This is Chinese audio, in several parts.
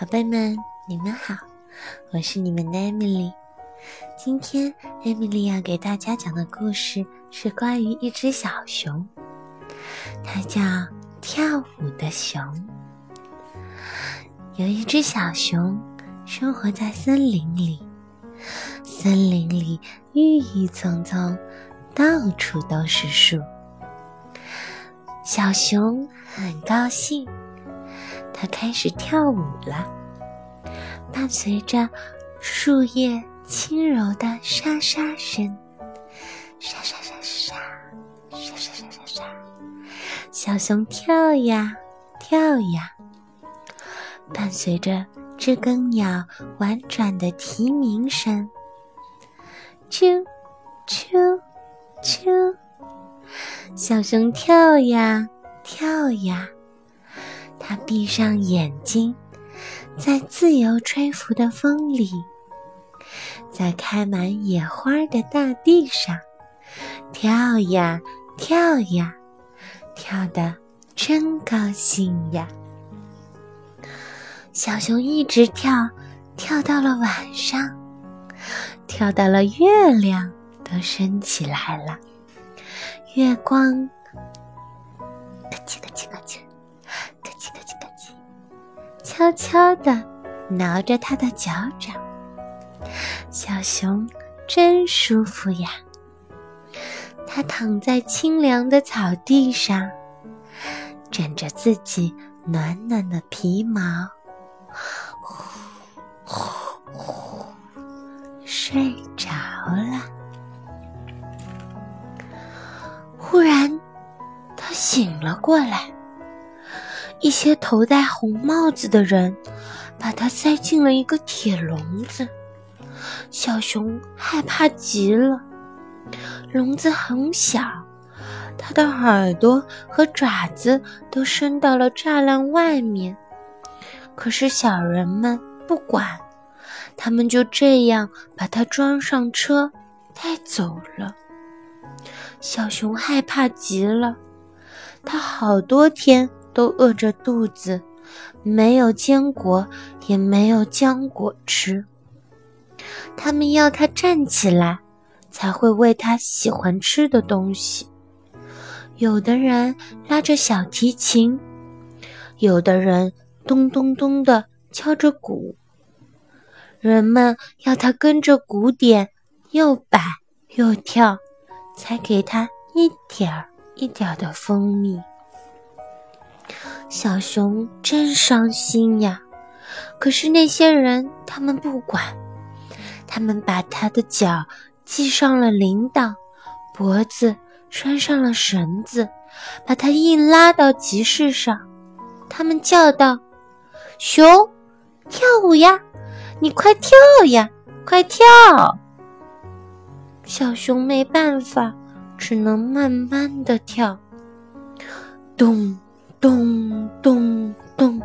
宝贝们，你们好，我是你们的艾米丽。今天艾米丽要给大家讲的故事是关于一只小熊，它叫跳舞的熊。有一只小熊生活在森林里，森林里郁郁葱葱，到处都是树。小熊很高兴。它开始跳舞了，伴随着树叶轻柔的沙沙声，沙沙沙沙沙沙沙沙沙，小熊跳呀跳呀，伴随着知更鸟婉转的啼鸣声，啾啾啾，小熊跳呀跳呀。他闭上眼睛，在自由吹拂的风里，在开满野花的大地上，跳呀跳呀，跳得真高兴呀！小熊一直跳，跳到了晚上，跳到了月亮都升起来了，月光咯叽咯叽咯叽。悄悄地挠着它的脚掌，小熊真舒服呀。它躺在清凉的草地上，枕着自己暖暖的皮毛，呼呼呼，睡着了。忽然，它醒了过来。一些头戴红帽子的人把它塞进了一个铁笼子，小熊害怕极了。笼子很小，它的耳朵和爪子都伸到了栅栏外面。可是小人们不管，他们就这样把它装上车带走了。小熊害怕极了，它好多天。都饿着肚子，没有坚果，也没有浆果吃。他们要他站起来，才会喂他喜欢吃的东西。有的人拉着小提琴，有的人咚咚咚地敲着鼓。人们要他跟着鼓点，又摆又跳，才给他一点儿一点儿的蜂蜜。小熊真伤心呀！可是那些人，他们不管，他们把他的脚系上了铃铛，脖子拴上了绳子，把他硬拉到集市上。他们叫道：“熊，跳舞呀！你快跳呀，快跳！”小熊没办法，只能慢慢的跳，咚。咚咚咚，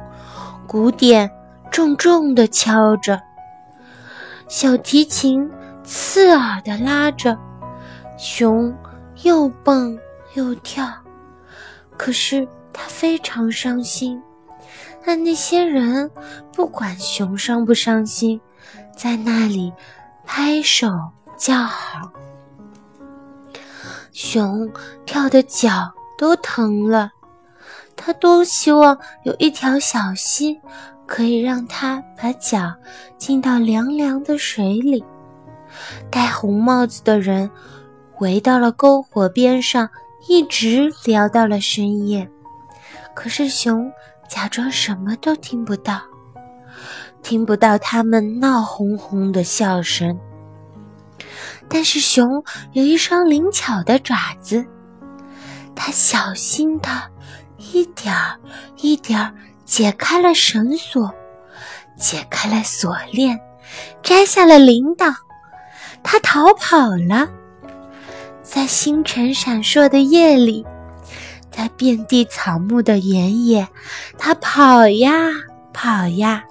鼓点重重的敲着，小提琴刺耳的拉着，熊又蹦又跳。可是他非常伤心。但那些人不管熊伤不伤心，在那里拍手叫好。熊跳的脚都疼了。他多希望有一条小溪，可以让他把脚浸到凉凉的水里。戴红帽子的人围到了篝火边上，一直聊到了深夜。可是熊假装什么都听不到，听不到他们闹哄哄的笑声。但是熊有一双灵巧的爪子，它小心的。一点儿一点儿解开了绳索，解开了锁链，摘下了铃铛，他逃跑了。在星辰闪烁的夜里，在遍地草木的原野，他跑呀跑呀，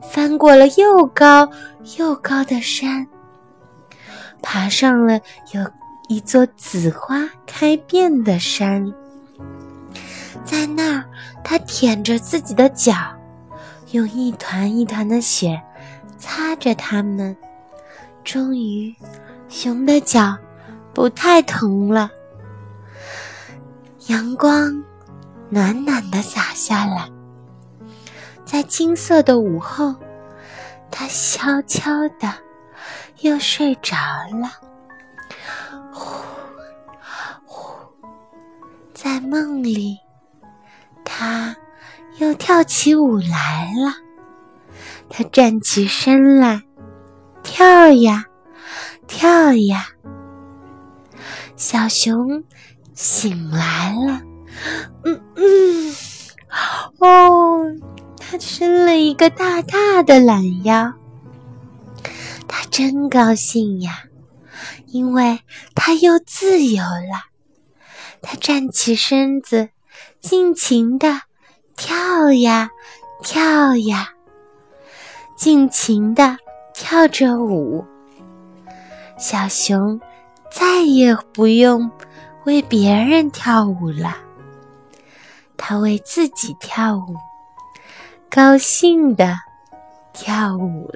翻过了又高又高的山，爬上了有一座紫花开遍的山。在那儿，他舔着自己的脚，用一团一团的雪擦着它们。终于，熊的脚不太疼了。阳光暖暖的洒下来，在金色的午后，它悄悄的又睡着了。呼呼，在梦里，它又跳起舞来了。它站起身来，跳呀跳呀。小熊。醒来了，嗯嗯，哦，他伸了一个大大的懒腰，他真高兴呀，因为他又自由了。他站起身子，尽情的跳呀跳呀，尽情的跳着舞。小熊再也不用。为别人跳舞了，它为自己跳舞，高兴的跳舞。